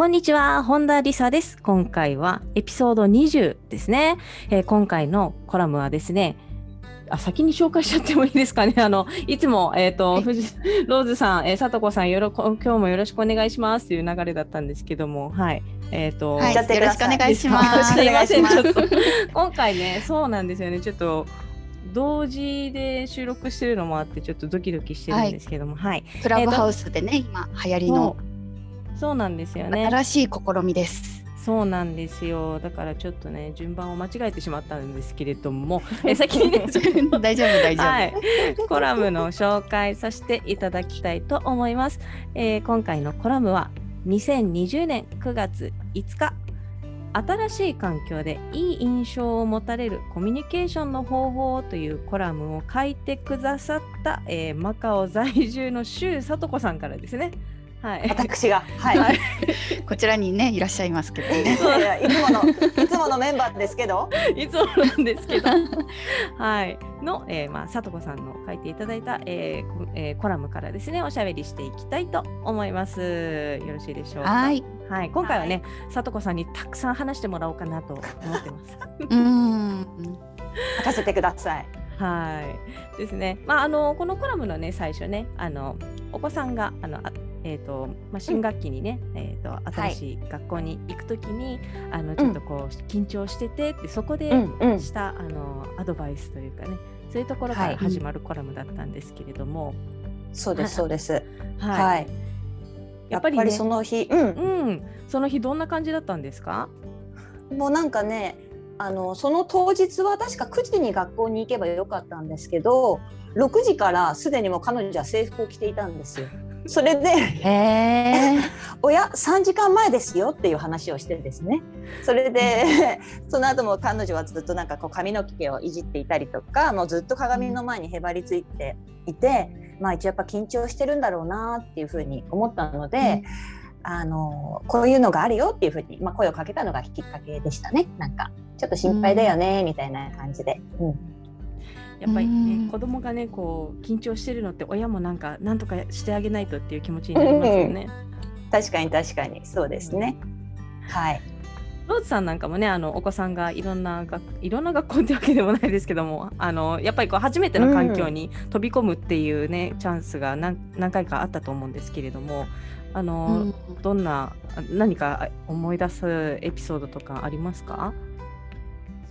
こんにちは、本田理沙です。今回はエピソード20ですね。えー今回のコラムはですね、あ先に紹介しちゃってもいいですかね。あのいつも、えっ、と、はい藤ローズさん、えー、さとこさんよろこ、今日もよろしくお願いしますという流れだったんですけども、はい。えっ、と、はい、よろしくお願いします。すいません、ちょっと今回ね、そうなんですよね。ちょっと同時で収録してるのもあって、ちょっとドキドキしてるんですけども、はい。ますクラブハウスでね、今流行りのそうなんですよね。新しい試みです。そうなんですよ。だからちょっとね、順番を間違えてしまったんですけれども、え先にね、大丈夫大丈夫。はい、コラムの紹介させていただきたいと思います。えー今回のコラムは2020年9月5日新しい環境でいい印象を持たれるコミュニケーションの方法というコラムを書いてくださった、えーマカオ在住の周さと子さんからですね。はい。私がはい、はい こちらにねいらっしゃいますけどね。いやいつものいつものメンバーですけどいつもなんですけど、はい、の、えーまあ、さとこさんの書いていただいた、えーこえーコラムからですね、おしゃべりしていきたいと思います。よろしいでしょうか？はい。はい、今回はね、さとこさんにたくさん話してもらおうかなと思ってます。うーん。任せてくださいはい、ですね。まあ、あの、このコラムのね、最初ね、あの、お子さんが、あの、あえーとまあ、新学期にね、えー、と新しい学校に行くときに、あのちょっとこう緊張しててってそこでうんした、あのアドバイスというかねそういうところかはい。ら始まるコラムだったんですけれども、そうです そうです。はい。はい、やっぱり,、ねその日うん。うん、その日どんな感じだったんですか？もうなんかねあのその当日は確か9時に学校に行けばよかったんですけど6時からすでにもう彼女は制服を着ていたんですよ。それでへえ。「おや3時間前ですよ」っていう話をしてですね。それで その後も彼女はずっとなんかこう髪の毛をいじっていたりとかもうずっと鏡の前にへばりついていて、まあ一応やっぱ緊張してるんだろうなっていうふうに思ったので、あのこういうのがあるよっていうふうに、まあ、声をかけたのがきっかけでしたね。なんかちょっと心配だよねみたいな感じで。うんやっぱりうんね子供がねこう緊張してるのって親もなんかなんとかしてあげないとっていう気持ちになりますよね。確かに確かにそうですね。はい。ローズさんなんかもねあのお子さんがいろんな学いろんな学校ってわけでもないですけどもあのやっぱりこう初めての環境に飛び込むっていうね、チャンスが何何回かあったと思うんですけれどもあの、うんどんな何か思い出すエピソードとかありますか？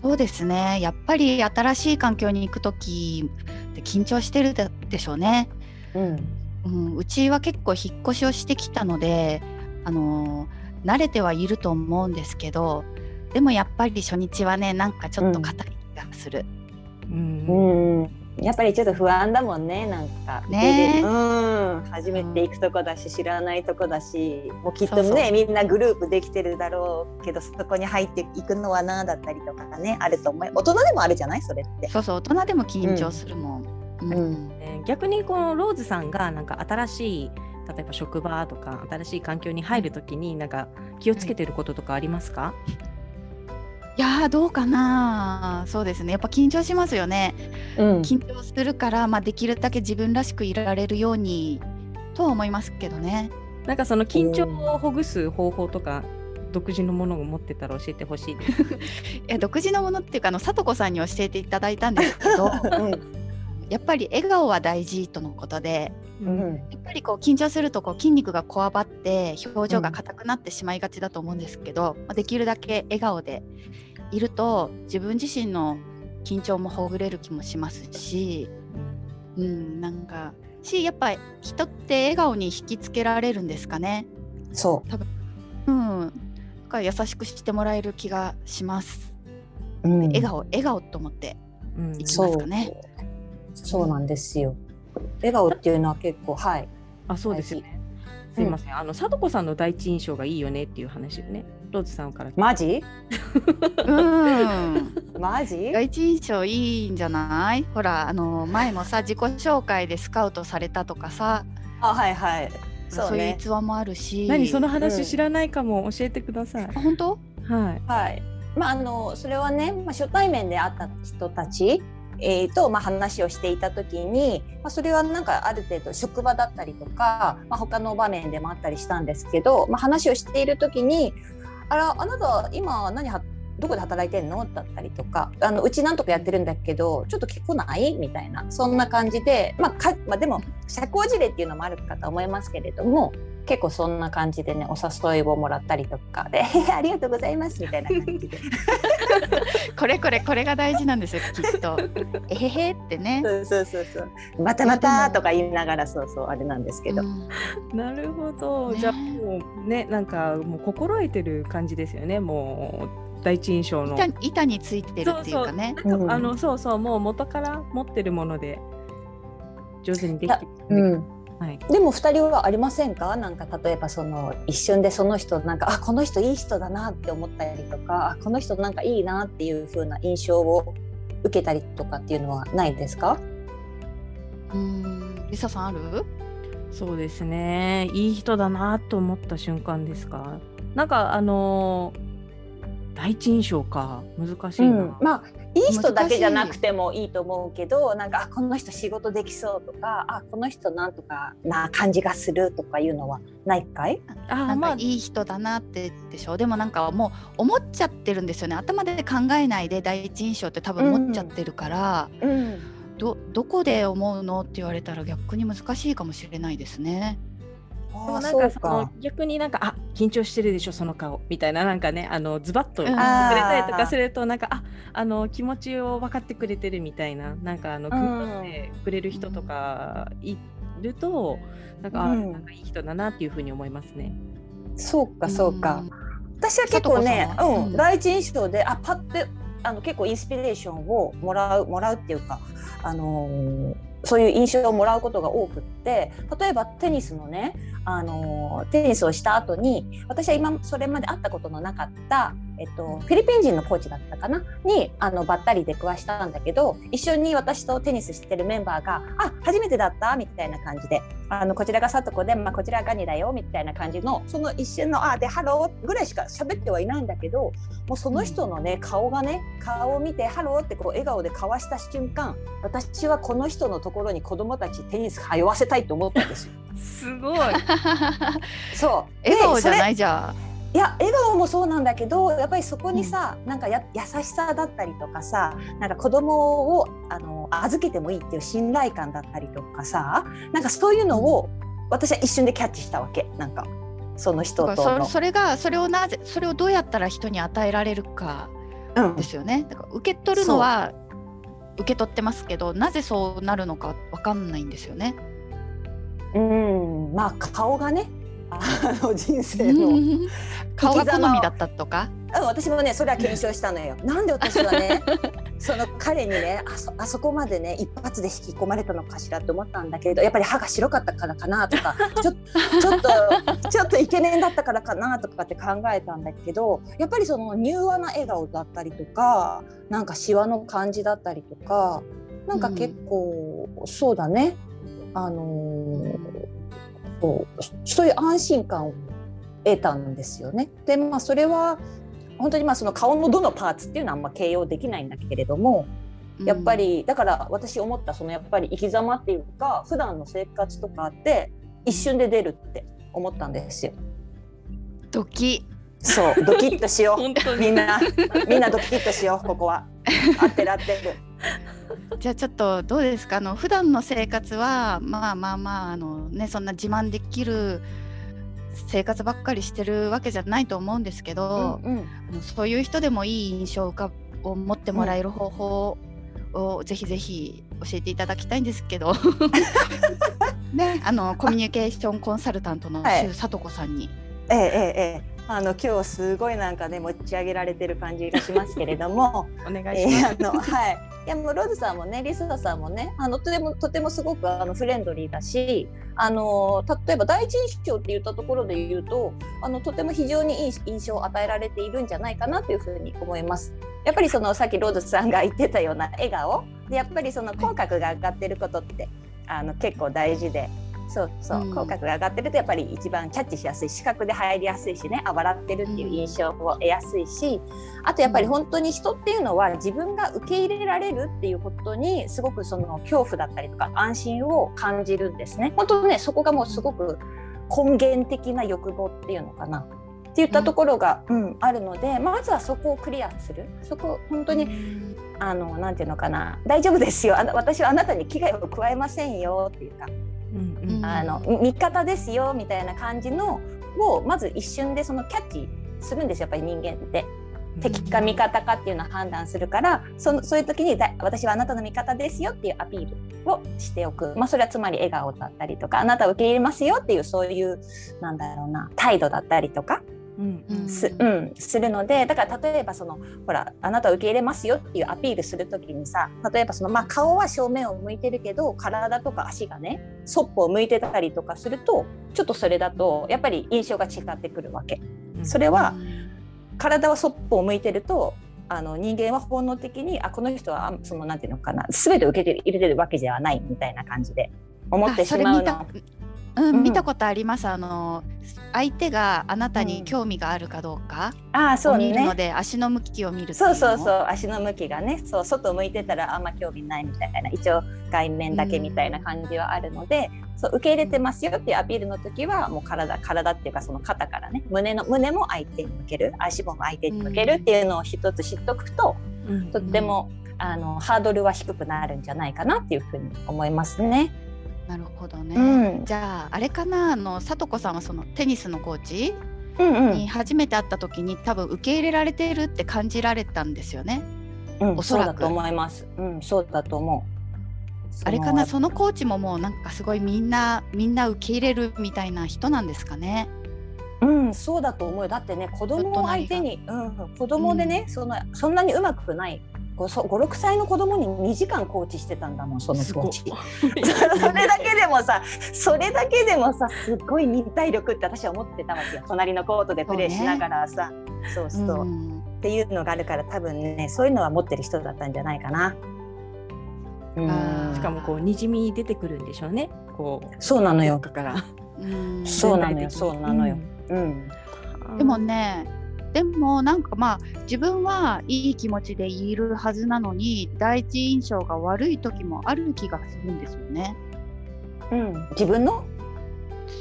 そうですね。やっぱり新しい環境に行くときって緊張してるででしょうね。うん。うん、うちは結構引っ越しをしてきたので、あの慣れてはいると思うんですけど、でもやっぱり初日はね、なんかちょっと硬い気がする。うんうん。やっぱりちょっと不安だもんねなんか。ねうん。初めて行くとこだし知らないとこだしもうきっとねそうそうみんなグループできてるだろうけどそこに入っていくのはなだったりとかねあると思う。大人でもあるじゃない？それって。そうそう、大人でも緊張するもん。うんうんえー逆にこのローズさんがなんか新しい例えば職場とか新しい環境に入るときになんか気をつけてることとかありますか、いやーどうかな。そうですね。やっぱ緊張しますよね。うん。緊張するから、まあ、できるだけ自分らしくいられるようにとは思いますけどね。なんかその緊張をほぐす方法とか独自のものを持ってたら教えてほしい。いや独自のものっていうかあの聡子さんに教えていただいたんですけどやっぱり笑顔は大事とのことでうん。うんやっぱりこう緊張するとこう筋肉がこわばって表情が硬くなってしまいがちだと思うんですけど、まあできるだけ笑顔でいると自分自身の緊張もほぐれる気もしますし、うん、なんかしやっぱ人って笑顔に引きつけられるんですかね？そうん、だから優しくしてもらえる気がします。う。うん笑顔笑顔と思ってうんいきそうますかね？そうなんですよ。笑顔っていうのは結構はいあそうですよね。すいません、あの貞子さんの第一印象がいいよねっていう話でね、ローズさんから。マジ？うん。マジ？第一印象いいんじゃない？ほらあの前もさ自己紹介でスカウトされたとかさ。あはいはい。そそううねいう逸話もあるし。何？その話うん知らないかも教えてください。あ本当？はい。はい。まああのそれはね、まあ、初対面で会った人たちえーとまあ、話をしていた時に、まあ、それはなんかある程度職場だったりとか、まあ、他の場面でもあったりしたんですけど、まあ、話をしている時に「あらあなた今何はどこで働いてんの?」だったりとかあの「うちなんとかやってるんだけどちょっと来ない?」みたいなそんな感じで、まあかまあ、でも社交辞令っていうのもあるかと思いますけれども結構そんな感じでねお誘いをもらったりとかで「ありがとうございます」みたいな感じで。これこれこれが大事なんですよきっと。えへへってね。そうそうそうそう。またまたとか言いながらそうそうあれなんですけど。うんなるほど。ねじゃあもうねなんかもう心得てる感じですよね。もう第一印象の。板板についてるっていうかね。あのそうそうもう元から持ってるもので上手にできてる。うん。はい。でも二人はありませんか？なんか例えばその一瞬でその人なんかあこの人いい人だなって思ったりとか、あこの人なんかいいなっていう風な印象を受けたりとかっていうのはないですか？うんリサさんある？そうですね。いい人だなと思った瞬間ですか？なんかあのー第一印象か。難しいな。まあいい人だけじゃなくてもいいと思うけど、なんかあこの人仕事できそうとか、あこの人なんとかな感じがするとかいうのはないかい？あーまあなんかいい人だなってでしょ？でもなんかもう思っちゃってるんですよね。頭で考えないで第一印象って多分思っちゃってるから、うん。どどこで思うの？って言われたら逆に難しいかもしれないですね。であもなんかーそのか。逆になんかあ緊張してるでしょその顔。みたいななんかねあのズバッとうん言ってくれたりとかするとなんかああの気持ちを分かってくれてるみたいな。なんかあのうん。汲み取ってくれる人とかいるとなんか、あうん。なんかいい人だなっていうふうに思いますね。そうかそうか。ん私は結構ねうん。第一印象であパッてあの結構インスピレーションをもらうもらうっていうか、あのーそういう印象をもらうことが多くって例えばテニスのね、あのテニスをした後に私は今それまで会ったことのなかった、えっと、フィリピン人のコーチだったかな？にあのばったり出くわしたんだけど一緒に私とテニスしてるメンバーが「あ初めてだった?」みたいな感じであのこちらがさとこで、まあ、こちらがガニだよ？みたいな感じのその一瞬の「あでハロー」ぐらいしか喋ってはいないんだけどもうその人のね顔がね顔を見て「ハロー」ってこう笑顔で交わした瞬間私はこの人のところに子供たちテニス通わせたいと思ったんですよ。すごい。そう笑顔じゃない？じゃん。いや笑顔もそうなんだけどやっぱりそこにさ、なんかや優しさだったりとかさなんか子供をあの預けてもいいっていう信頼感だったりとかさなんかそういうのを私は一瞬でキャッチしたわけなんかその人との。そそれがそれをなぜそれをどうやったら人に与えられるかうんですよね。だから受け取るのは受け取ってますけどなぜそうなるのかわかんないんですよね。うん、まあ顔がねあの人生の、うん、顔が好みだったとか？私もねそれは検証したのよ。なんで私はね その彼にねあそあそこまでね一発で引き込まれたのかしらと思ったんだけどやっぱり歯が白かったからかなとかちょ ちょっとちょっとイケメンだったからかなとかって考えたんだけどやっぱりその柔和な笑顔だったりとかなんかシワの感じだったりとかなんか結構、そうだねあのーそうそういう安心感を得たんですよね。でまあそれは本当にまあその顔のどのパーツっていうのはあんま形容できないんだけれどもやっぱりだから私思ったそのやっぱり生き様っていうか普段の生活とかって一瞬で出るって思ったんですよ。ドキそうドキッとしよう みんなみんなドキッとしようここは合ってる合ってる。じゃあちょっとどうですか？あの普段の生活はまあまあまああのねそんな自慢できる生活ばっかりしてるわけじゃないと思うんですけど、うんうん。そういう人でもいい印象を浮かを持ってもらえる方法をぜひぜひ教えていただきたいんですけど。ね。あのコミュニケーションコンサルタントのはい。周さと子さんに、ええええええ。あの今日すごいなんかね持ち上げられてる感じがしますけれども。お願いします。えーあのはいいやもうローズさんもねリサさんもねあのとてもとてもすごくあのフレンドリーだしあの例えば第一印象って言ったところで言うとあのとても非常にいい印象を与えられているんじゃないかなというふうに思います。やっぱりそのさっきローズさんが言ってたような笑顔でやっぱりその口角が上がってることってあの結構大事でそうそう、うん、口角が上がってるとやっぱり一番キャッチしやすい視覚で入りやすいしね。あ笑ってるっていう印象を得やすいし、あとやっぱり本当に人っていうのは自分が受け入れられるっていうことにすごくその恐怖だったりとか安心を感じるんですね。本当ねそこがもうすごく根源的な欲望っていうのかな。っていったところが、うん、うん、あるのでまずはそこをクリアする。そこ本当に、うん、あのなんていうのかな。大丈夫ですよ。あ私はあなたに危害を加えませんよっていうかうんうん、あの味方ですよみたいな感じのをまず一瞬でそのキャッチするんですよやっぱり人間って。敵か味方かっていうのを判断するからそのそういう時に私はあなたの味方ですよっていうアピールをしておく、まあ、それはつまり笑顔だったりとかあなたを受け入れますよっていうそういうなんだろうな態度だったりとかす,、うん、するのでだから例えばそのほらあなたを受け入れますよっていうアピールする時にさ例えばその、まあ、顔は正面を向いてるけど体とか足がねそっぽを向いてたりとかするとちょっとそれだとやっぱり印象が違ってくるわけ。それは体はそっぽを向いてるとあの人間は本能的にあこの人はそのなんていうのかな全て受けて入れてるわけではないみたいな感じで思ってしまうの。うん、見たことあります。あの相手があなたに興味があるかどうか、うん、あそうね、見るので足の向きを見るそうそうそう。足の向きがね。そう外向いてたらあんま興味ないみたいな。一応外面だけみたいな感じはあるので、うん、そう受け入れてますよっていうアピールの時はもう体体っていうかその肩からね。胸の胸も相手に向ける。足も相手に向けるっていうのを一つ知っとくと、うん、とってもあのハードルは低くなるんじゃないかなっていうふうに思いますね。なるほどね、うん、じゃああれかな？あのさとこさんはそのテニスのコーチ、に初めて会った時に多分受け入れられているって感じられたんですよね、うん、おそらく。そうだと思います、うん、そうだと思う。あれかな？そのコーチももうなんかすごいみんなみんな受け入れるみたいな人なんですかね？うん、そうだと思うだってね子供を相手に、うん、子供でね、うん、そのそんなにうまくない56歳の子供に2時間コーチしてたんだもんそのコーチ それだけでもさそれだけでもさすごい忍耐力って私は思ってたわけよ隣のコートでプレーしながらさそうそう、ね、っていうのがあるから多分ねそういうのは持ってる人だったんじゃないかな。うん、しかもこうにじみ出てくるんでしょうね。こうそうなのよ。から。そうなのよ。そうなのよ。うん。でもね、でもなんかまあ自分はいい気持ちでいるはずなのに第一印象が悪い時もある気がするんですよね。うん、自分の？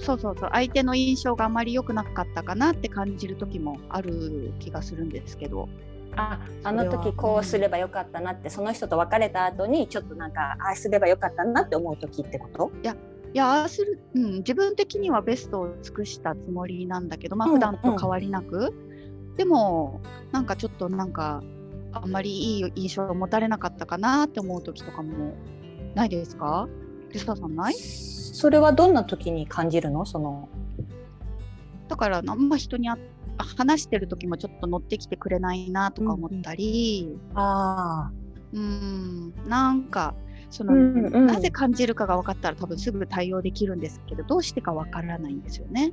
そうそうそう。相手の印象があまり良くなかったかなって感じる時もある気がするんですけど。ああの時こうすればよかったなって、その人と別れた後にちょっとなんかああすればよかったなって思う時ってこと？いやいやあする、うん、自分的にはベストを尽くしたつもりなんだけど、まあ普段と変わりなく、でもなんかちょっとなんかあんまりいい印象を持たれなかったかなって思う時とかもないですか？リサさんない？それはどんな時に感じるの？その。だからあんま人に話してる時もちょっと乗ってきてくれないなとか思ったり、うん、あうん。なんかその、うんうん、なぜ感じるかが分かったら多分すぐ対応できるんですけどどうしてか分からないんですよね。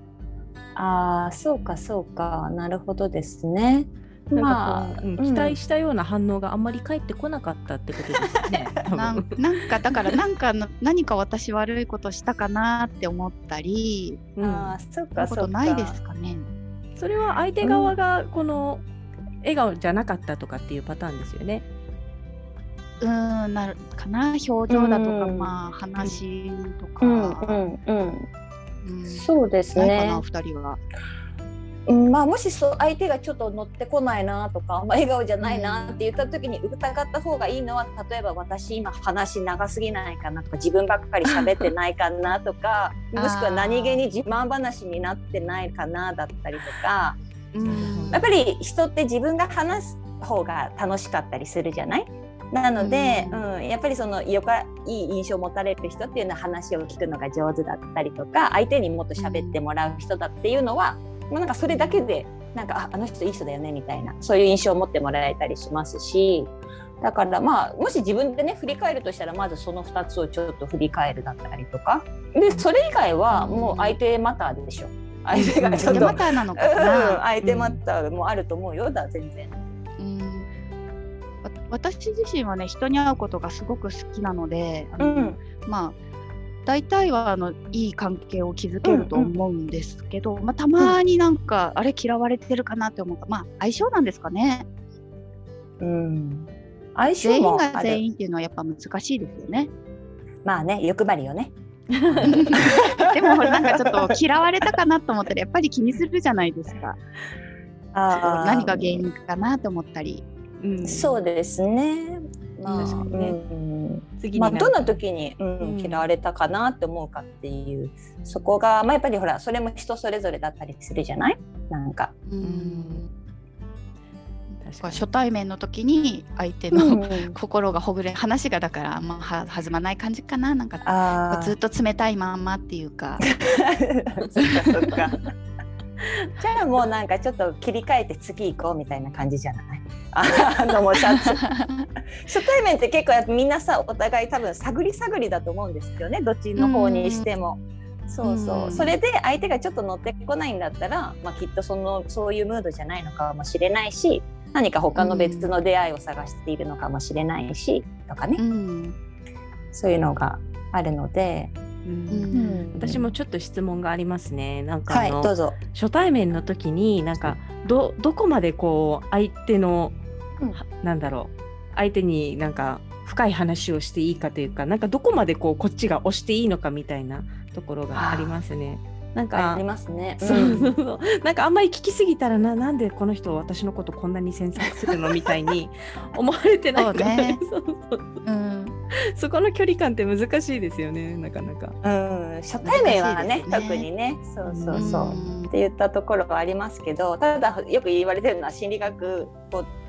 ああそうかそうかなるほどですね。まあ、うん、期待したような反応があんまり返ってこなかったってことですね。なんかだからなんか何か私悪いことしたかなって思ったり、うん、あそうかそうかないですかね。それは相手側がこの笑顔じゃなかったとかっていうパターンですよね。うんなるかな表情だとか、まあ話とか。うんうんうんそうですね。二人は。まあ、もしそう相手がちょっと乗ってこないなとか、まあ、笑顔じゃないなって言った時に疑った方がいいのは例えば私今話長すぎないかなとか自分ばっかり喋ってないかなとかもしくは何気に自慢話になってないかなだったりとか、うん、やっぱり人って自分が話す方が楽しかったりするじゃない？なので、うん、うん、やっぱりそのよかいい印象を持たれる人っていうのは話を聞くのが上手だったりとか相手にもっと喋ってもらう人だっていうのは、もうなんかそれだけでなんかああの人いい人だよねみたいなそういう印象を持ってもらえたりしますしだからまあもし自分でね振り返るとしたらまずその2つをちょっと振り返るだったりとかでそれ以外はもう相手マターでしょ相手がちょっと、マターなのかうんな。相手マターもあると思うよだ全然。私自身はね人に会うことがすごく好きなので、あのうん。まあ大体はあのいい関係を築けると思うんですけど、まあ、たまになんか、あれ嫌われてるかなって思うかまあ相性なんですかね。うん、相性全員が全員っていうのはやっぱ難しいですよね。まあね欲張りよね。でもなんかちょっと嫌われたかなと思ったらやっぱり気にするじゃないですか。あー。何が原因かなと思ったりうん。そうですね。まあ確かにね。うん。次まあ、どんな時に、うんうん嫌われたかなって思うかっていうそこが、まあ、やっぱりほらそれも人それぞれだったりするじゃない？なんか。うん。確かに。初対面の時に相手うの、ん。心がほぐれ話がだからあんまは弾まない感じかな？なんかあずっと冷たいまんまっていうか。ー そっかそっか。じゃあもうなんかちょっと切り替えて次行こうみたいな感じじゃない？あのもうシャツ。初対面って結構やっぱみんなさお互い多分探り探りだと思うんですよね。どっちの方にしても。そうそう、うん。それで相手がちょっと乗ってこないんだったら、まあ、きっとそのそういうムードじゃないのかもしれないし何か他の別の出会いを探しているのかもしれないしとかね、うん。そういうのがあるので、うん。うん。私もちょっと質問がありますね。なんかはいあの、どうぞ。初対面の時になんかどどこまでこう相手の、うんなんだろう相手になんか深い話をしていいかというかなんかどこまでこうこっちが押していいのかみたいなところがありますね。なんかありますね。そう。そうそうなんかあんまり聞きすぎたらななんでこの人私のことこんなに詮索するのみたいに 思われてないかな。そうね。そうそう。うん。そこの距離感って難しいですよねなかなか。うん、初対面はねね。特にね。そうそうそう。ん。って言ったところはありますけどただよく言われてるのは心理学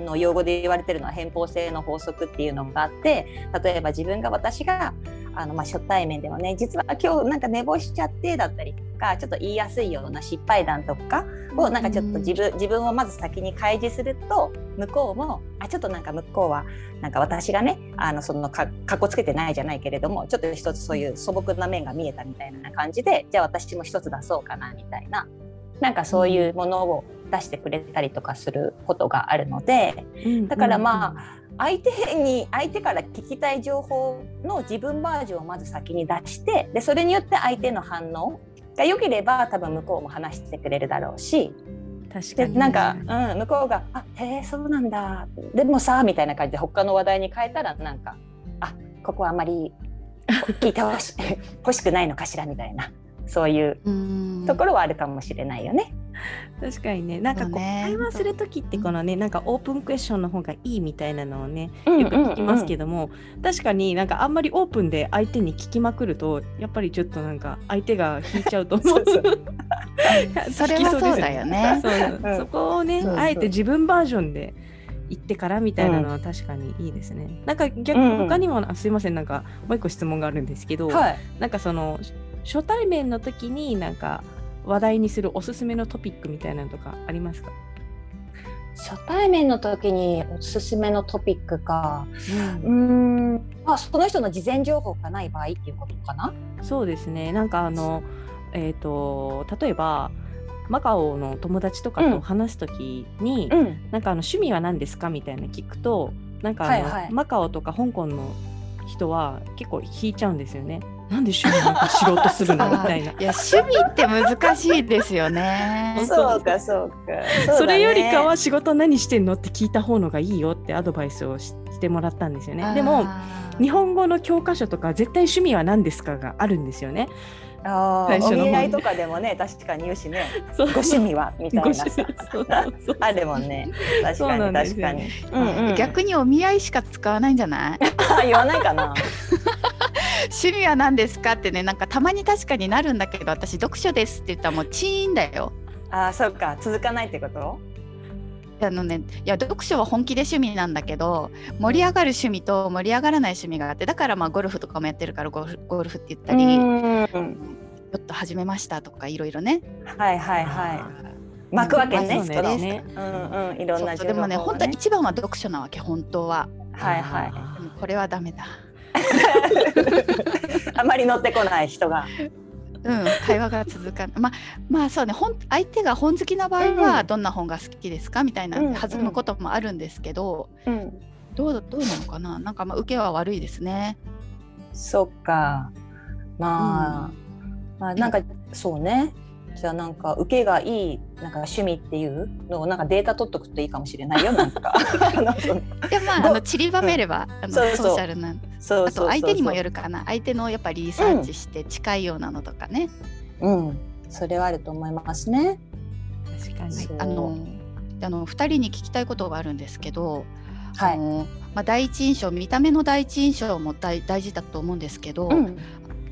の用語で言われてるのは偏方性の法則っていうのがあって例えば自分が私があのまあ初対面でもね実は今日なんか寝坊しちゃってだったりとかちょっと言いやすいような失敗談とかをなんかちょっと自分自分をまず先に開示すると向こうもあちょっとなんか向こうはなんか私がねあのそのかかっこつけてないじゃないけれどもちょっと一つそういう素朴な面が見えたみたいな感じでじゃあ私も一つ出そうかなみたいななんかそういうものを出してくれたりとかすることがあるのでだからまあ相手に相手から聞きたい情報の自分バージョンをまず先に出してでそれによって相手の反応が良ければ多分向こうも話してくれるだろうし確かにでなんか、うん、向こうが「あへえそうなんだ。でもさ」みたいな感じで他の話題に変えたらなんか「あここはあんまり聞いてほし 欲しくないのかしら」みたいなそういううん。ところはあるかもしれないよね。確かにね。なんかこうね。会話する時ってこのねなんかオープンクエスチョンの方がいいみたいなのをねよよく聞きますけども、確かになんかあんまりオープンで相手に聞きまくるとやっぱりちょっとなんか相手が引いちゃうと思う。そうそう。それはそうだよね。そううん。そこをね、あえて自分バージョンで言ってからみたいなのは確かにいいですね。なんか逆、うん。他にもあすいません。なんかもう一個質問があるんですけど、はい。なんかその初対面の時になんか話題にするおすすめのトピックみたいなのとかありますか？初対面の時におすすめのトピックか。うーうん。んまあその人の事前情報がない場合っていうことかな？そうですね。なんかあのえっ、と例えばマカオの友達とかと話す時に、うん。なんかあの趣味は何ですかみたいな聞くとなんかあの、はいはいマカオとか香港の人は結構引いちゃうんですよね。なんで趣味なんか知ろうとするのみたいな。いや趣味って難しいですよね。そうかそうか。それよりかはあ仕事何してんのって聞いた方のがいいよってアドバイスをししてもらったんですよね。でも日本語の教科書とか絶対趣味は何ですかがあるんですよね。あ最初の方に。お見合いとかでもね確かに言うしね。そう。ご趣味はみたいごな。さ趣味そうそうそう。あるもんね。確そうかに確かに、うんうん、逆にお見合いしか使わないんじゃない？あ 言わないかな趣味は何ですか？ってねなんかたまに確かになるんだけど私読書ですって言ったらもうチーンだよ。あそうか続かないってこと？あのね、いや読書は本気で趣味なんだけど盛り上がる趣味と盛り上がらない趣味があってだからまあゴルフとかもやってるからゴルフゴルフって言ったり、ちうんょっと始めましたとかいろいろねはいはいはい巻くわけね。そうそのねうんうんいろんなそうそうでもね本当は一番は読書なわけ本当は。はいはい。これはダメだ。あまり乗ってこない人が。うん、会話が続かない。まあ、まあ、そうね、本、相手が本好きな場合は、どんな本が好きですか？みたいな、うん弾むこともあるんですけど。うん。どう、どうなのかな、なんか、まあ、受けは悪いですね。そっか。まあ、まあなんかそうね。じゃあなんか受けがいいなんか趣味っていうのをなんかデータ取っとくといいかもしれないよ なんか。で、まあ、ごあの、散りばめれば、あの、ソーシャルな。あそうそうそうと、相手にもよるかな、相手のやっぱりリサーチして、近いようなのとかね。うん。それはあると思いますね。確かにあの。あの、二人に聞きたいことがあるんですけど。はい。あのまあ、第一印象、見た目の第一印象も大大事だと思うんですけど。うん。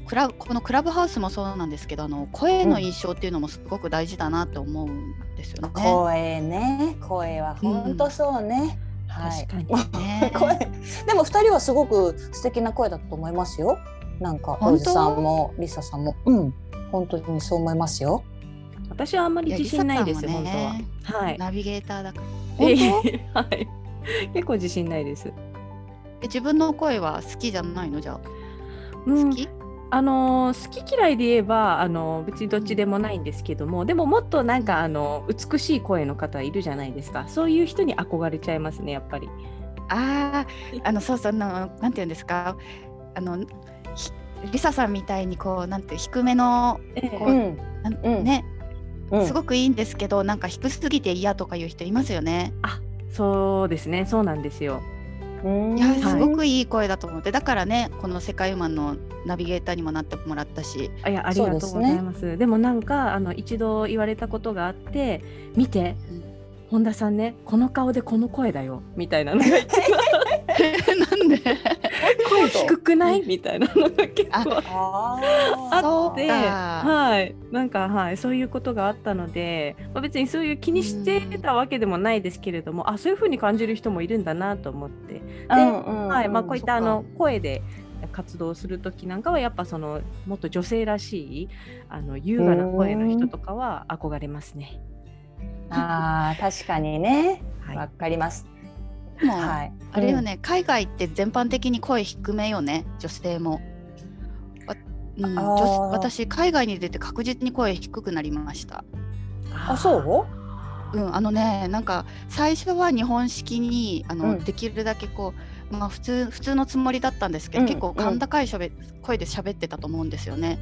クラブこのクラブハウスもそうなんですけどあの声の印象っていうのもすごく大事だなと思うんですよね。声ね。声は本当そうね。はい。確かにね 声でも二人はすごく素敵な声だと思いますよ。なんかおじさんもリサさんも、うん、本当にそう思いますよ。私はあんまり自信ないですよ、いや本当は。はい。ナビゲーターだから。え本当えはい。結構自信ないです。え自分の声は好きじゃないの？じゃあうん好き、あのー好き嫌いで言えばあのー別にどっちでもないんですけどもでももっとなんかあの美しい声の方いるじゃないですか。そういう人に憧れちゃいますねやっぱり。あああのそうそうあのなんて言うんですか？あのひリサさんみたいにこうなんて低めのえこうん、なんうん。ね、うん、すごくいいんですけどなんか低すぎて嫌とかいう人いますよね。そうですねそうなんですよ。うん。いやはいすごくい。い声だと思ってだからねこの世界ウーマンのナビゲーターにもなってもらったし。あいやありがとうございます。でもなんかあの一度言われたことがあって見て、うん。本田さんねこの顔でこの声だよみたいなのが言ってなんで？声低くない？みたいなのが結構あって、そうかはい、なんかはい。そういうことがあったので、まあ、別にそういう気にしてたわけでもないですけれども、あそういう風に感じる人もいるんだなと思って、うんうんはい。まあ、こういったあの声で活動する時なんかはやっぱそのもっと女性らしいあの優雅な声の人とかは憧れますね。あー確かにね。はい。わかります。でも、はい。あれよね、海外って全般的に声低めよね女性も。わうん、私海外に出て確実に声低くなりました。あそう？うん、あのねなんか最初は日本式にあの、うんできるだけこう、まあ、普通普通のつもりだったんですけど、うん結構甲高いしゃべ声で喋ってたと思うんですよね。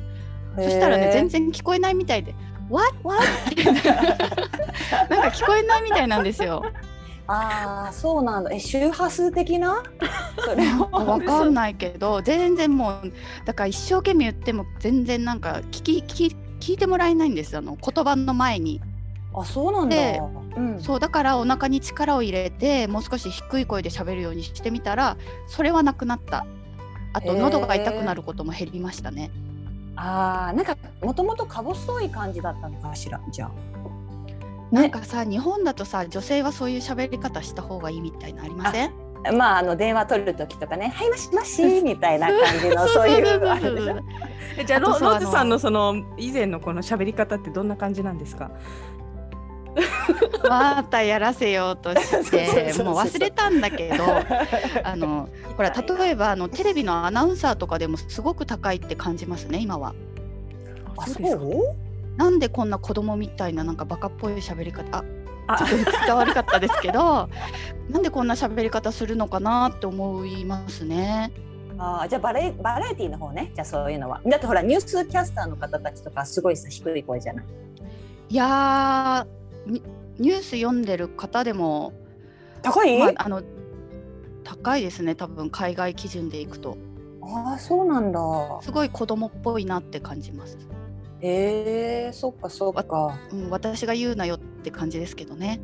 そしたらね全然聞こえないみたいで「What? What?」なんか聞こえないみたいなんですよ。ああそうなんだ。え周波数的な？それもわかんないけど全然もうだから一生懸命言っても全然なんか聞き聞き聞いてもらえないんですあの言葉の前に。あそうなんだで。うん。そうだからお腹に力を入れてもう少し低い声で喋るようにしてみたらそれはなくなったあと喉が痛くなることも減りましたねああなんかもともとか細い感じだったのかしらじゃあ。なんかさ日本だとさ女性はそういう喋り方した方がいいみたいなのありません？まああの電話取る時とかね「はいもしもし」みたいな感じのそういうあるでしょ。えじゃあロローズさんあののその以前のこの喋り方ってどんな感じなんですか？またやらせようとしてもう忘れたんだけど あのほら例えばあのテレビのアナウンサーとかでもすごく高いって感じますね今は。あそうですか？そう？なんでこんな子供みたいななんかバカっぽい喋り方ああ。ちょっと伝わ悪かったですけど なんでこんな喋り方するのかなって思いますね。あーじゃあバレバラエティの方ね。じゃあそういうのは。だってほらニュースキャスターの方たちとかすごいさ低い声じゃない？いやニュース読んでる方でも、高い、まあ、あの高いですね多分海外基準でいくと。ああそうなんだ。すごい子供っぽいなって感じます。へえそっかそっか。うん、私が言うなよって感じですけどね。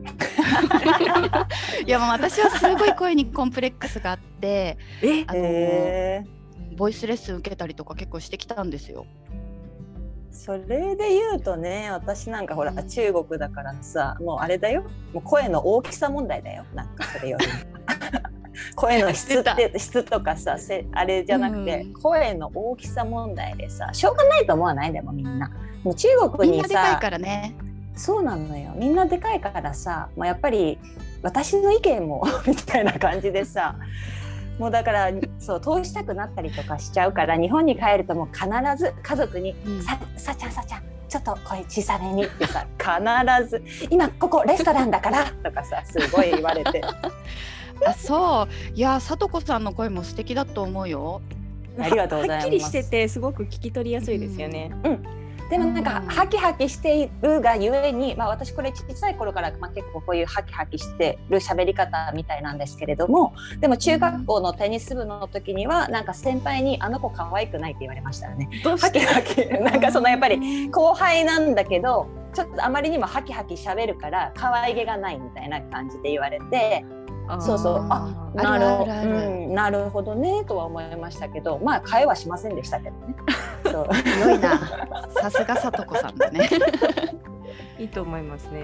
いやもう私はすごい声にコンプレックスがあってえ？あのへえボイスレッスン受けたりとか結構してきたんですよ。それで言うとね私なんかほらうん。中国だからさもうあれだよ。もう声の大きさ問題だよ。なんかそれよりも声の質って質とかさせあれじゃなくて、うん声の大きさ問題でさしょうがないと思わない？でもみんな。もう中国にみんなでかいさからね。そうなのよ。みんなでかいからさ、まあ、やっぱり私の意見も みたいな感じでさもうだからそう通したくなったりとかしちゃうから日本に帰るともう必ず家族にうん「ささちゃんさちゃんちょっと声小さめに」ってさ必ず「今ここレストランだから」とかさすごい言われて あそういやさとこさんの声も素敵だと思うよ。ありがとうございますはっきりしててすごく聞き取りやすいですよね。でもなんかうんハキハキしているがゆえに、まあ、私これ小さい頃から、まあ、結構こういうハキハキしてる喋り方みたいなんですけれどもでも中学校のテニス部の時にはなんか先輩に「あの子可愛くない」って言われましたよね。ハキハキ なんかそのやっぱり後輩なんだけどちょっとあまりにもハキハキ喋るから可愛げがないみたいな感じで言われてそうそうああなるあるあるうん、なるほどねとは思いましたけどまあ会話しませんでしたけどね。そう強いな。さすがさとこさんだね。いいと思いますね。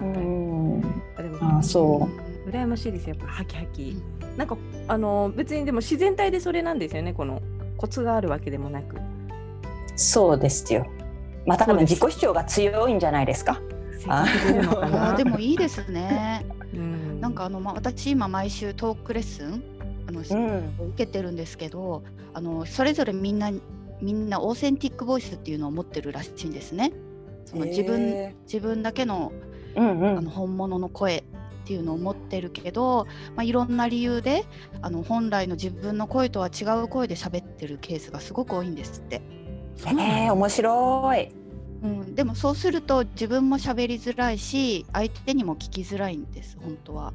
うはい。んあでもあそう羨ましいですよやっぱハキハキ。なんかあの別にでも自然体でそれなんですよねこのコツがあるわけでもなく。そうですよ。また多分自己主張が強いんじゃないですか。あでもいいですね。うんなんかあの、まあ、私今毎週トークレッスンあの、ん。受けてるんですけどあのそれぞれみんなみんなオーセンティックボイスっていうのを持ってるらしいんですね。その自分へ自分だけのーうんうあのん。本物の声っていうのを持ってるけど、まあ、いろんな理由であの本来の自分の声とは違う声で喋ってるケースがすごく多いんですって。えー、面白い。うん、でもそうすると自分も喋りづらいし相手にも聞きづらいんです本当は。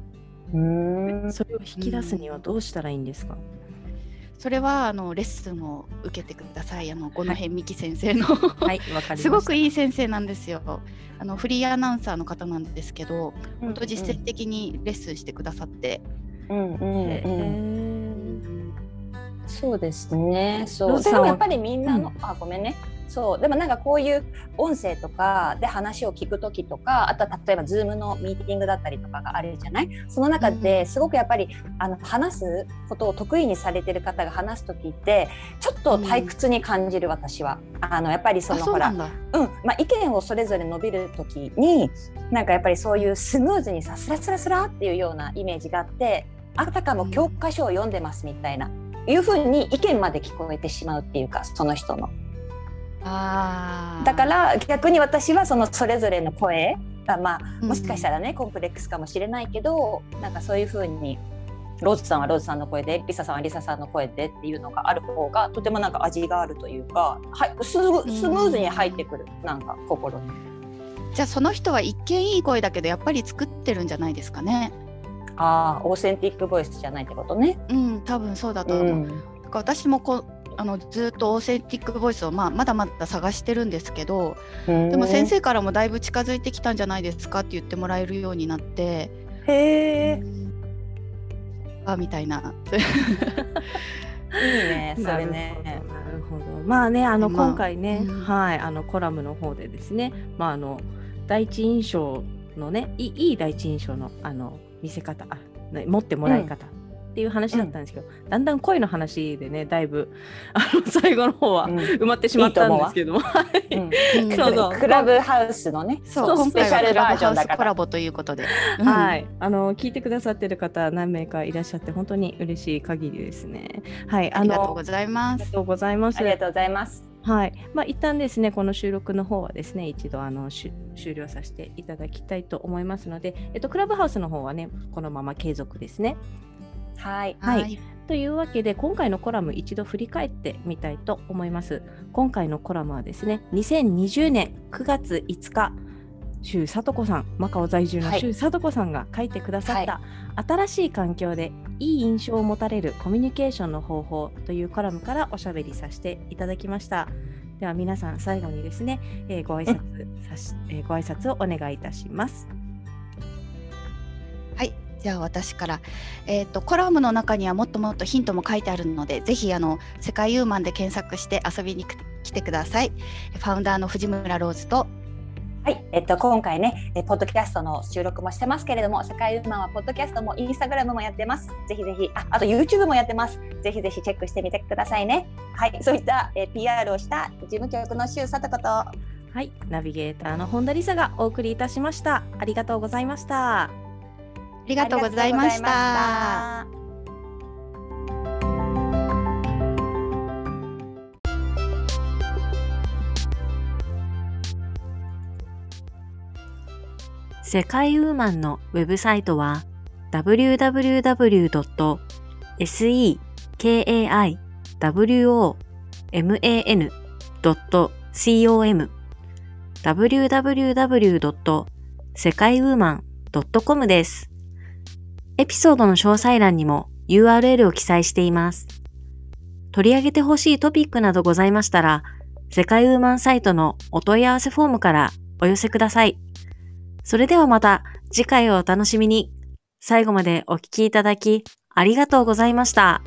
それを引き出すにはどうしたらいいんですか？それはあのレッスンを受けてくださいあの五戸美希先生の、はい わかりました。すごくいい先生なんですよあのフリーアナウンサーの方なんですけど本当実践的にレッスンしてくださって、うんうんへうん。ーそうですね。そう。ローさんはでもやっぱりみんなの、あごめんね。そう。でもなんかこういう音声とかで話を聞く時とかあとは例えば Zoom のミーティングだったりとかがあるじゃない？その中ですごくやっぱりあの話すことを得意にされてる方が話す時ってちょっと退屈に感じる私は、あのやっぱりそあのほらそうなんまあ、意見をそれぞれ述べる時になんかやっぱりそういうスムーズにさスラスラスラっていうようなイメージがあってあたかも教科書を読んでますみたいな、いうふうに意見まで聞こえてしまうっていうかその人の。だから逆に私はそのそれぞれの声がまあうん。もしかしたらね、コンプレックスかもしれないけどなんかそういうふうにローズさんはローズさんの声でリサさんはリサさんの声でっていうのがある方がとてもなんか味があるというかはいスムスムーズに入ってくるなんか心に。じゃあその人は一見いい声だけどやっぱり作ってるんじゃないですかね。ああ authentic voice じゃないってことね。うん多分そうだと思う、だから私もこうあのずっと authentic voice を、まあ、まだまだ探してるんですけどでも先生からもだいぶ近づいてきたんじゃないですかって言ってもらえるようになってへえあみたいないいね それね。なるほど。まあねあの、まあ今回ね、うんはいあのコラムの方でですねまああの第一印象のねいい第一印象のあの見せ方持ってもらい方。っていう話だったんですけど、だんだん声の話でねだいぶ あの最後の方はうん。埋まってしまったんですけども、う。んうん。そうそう。クラブハウスのねそう。今スペシャルバージョンだから。コラ。ボということで、うん。はい、あの聞いてくださってる方何名かいらっしゃって本当に嬉しい限りですね。はい、ありがとうのございます。ありがとうございます。ありがとうございます。はい、まあ一旦ですねこの収録の方はですね一度あのし終了させていただきたいと思いますので、えっとクラブハウスの方はねこのまま継続ですね。はい。はいというわけで今回のコラム一度振り返ってみたいと思います。今回のコラムはですね2020年9月5日周里子さんマカオ在住のはい周里子さんが書いてくださった、新しい環境でいい印象を持たれるコミュニケーションの方法というコラムからおしゃべりさせていただきました。では皆さん最後にですね、えーご挨拶さし、えーご挨拶をお願いいたします。はい、じゃあ私から、えー、とコラムの中にはもっともっとヒントも書いてあるのでぜひあの世界ユーマンで検索して遊びに来てくださいファウンダーの藤村ローズとはい、えっと、今回ね、えポッドキャストの収録もしてますけれども、世界ウーマンはポッドキャストもインスタグラムもやってます。ぜひぜひ、あ、あと YouTube もやってます。ぜひぜひチェックしてみてくださいね。はい、そういった、え PR をした事務局の周佐子と、はい、ナビゲーターの本田理沙がお送りいたしました。ありがとうございました。ありがとうございました。世界ウーマンのウェブサイトは www.sekaiwoman.com www. 世界ウーマン .com です。エピソードの詳細欄にも URL を記載しています。取り上げてほしいトピックなどございましたら、世界ウーマンサイトのお問い合わせフォームからお寄せください。それではまた次回をお楽しみに。最後までお聴きいただきありがとうございました。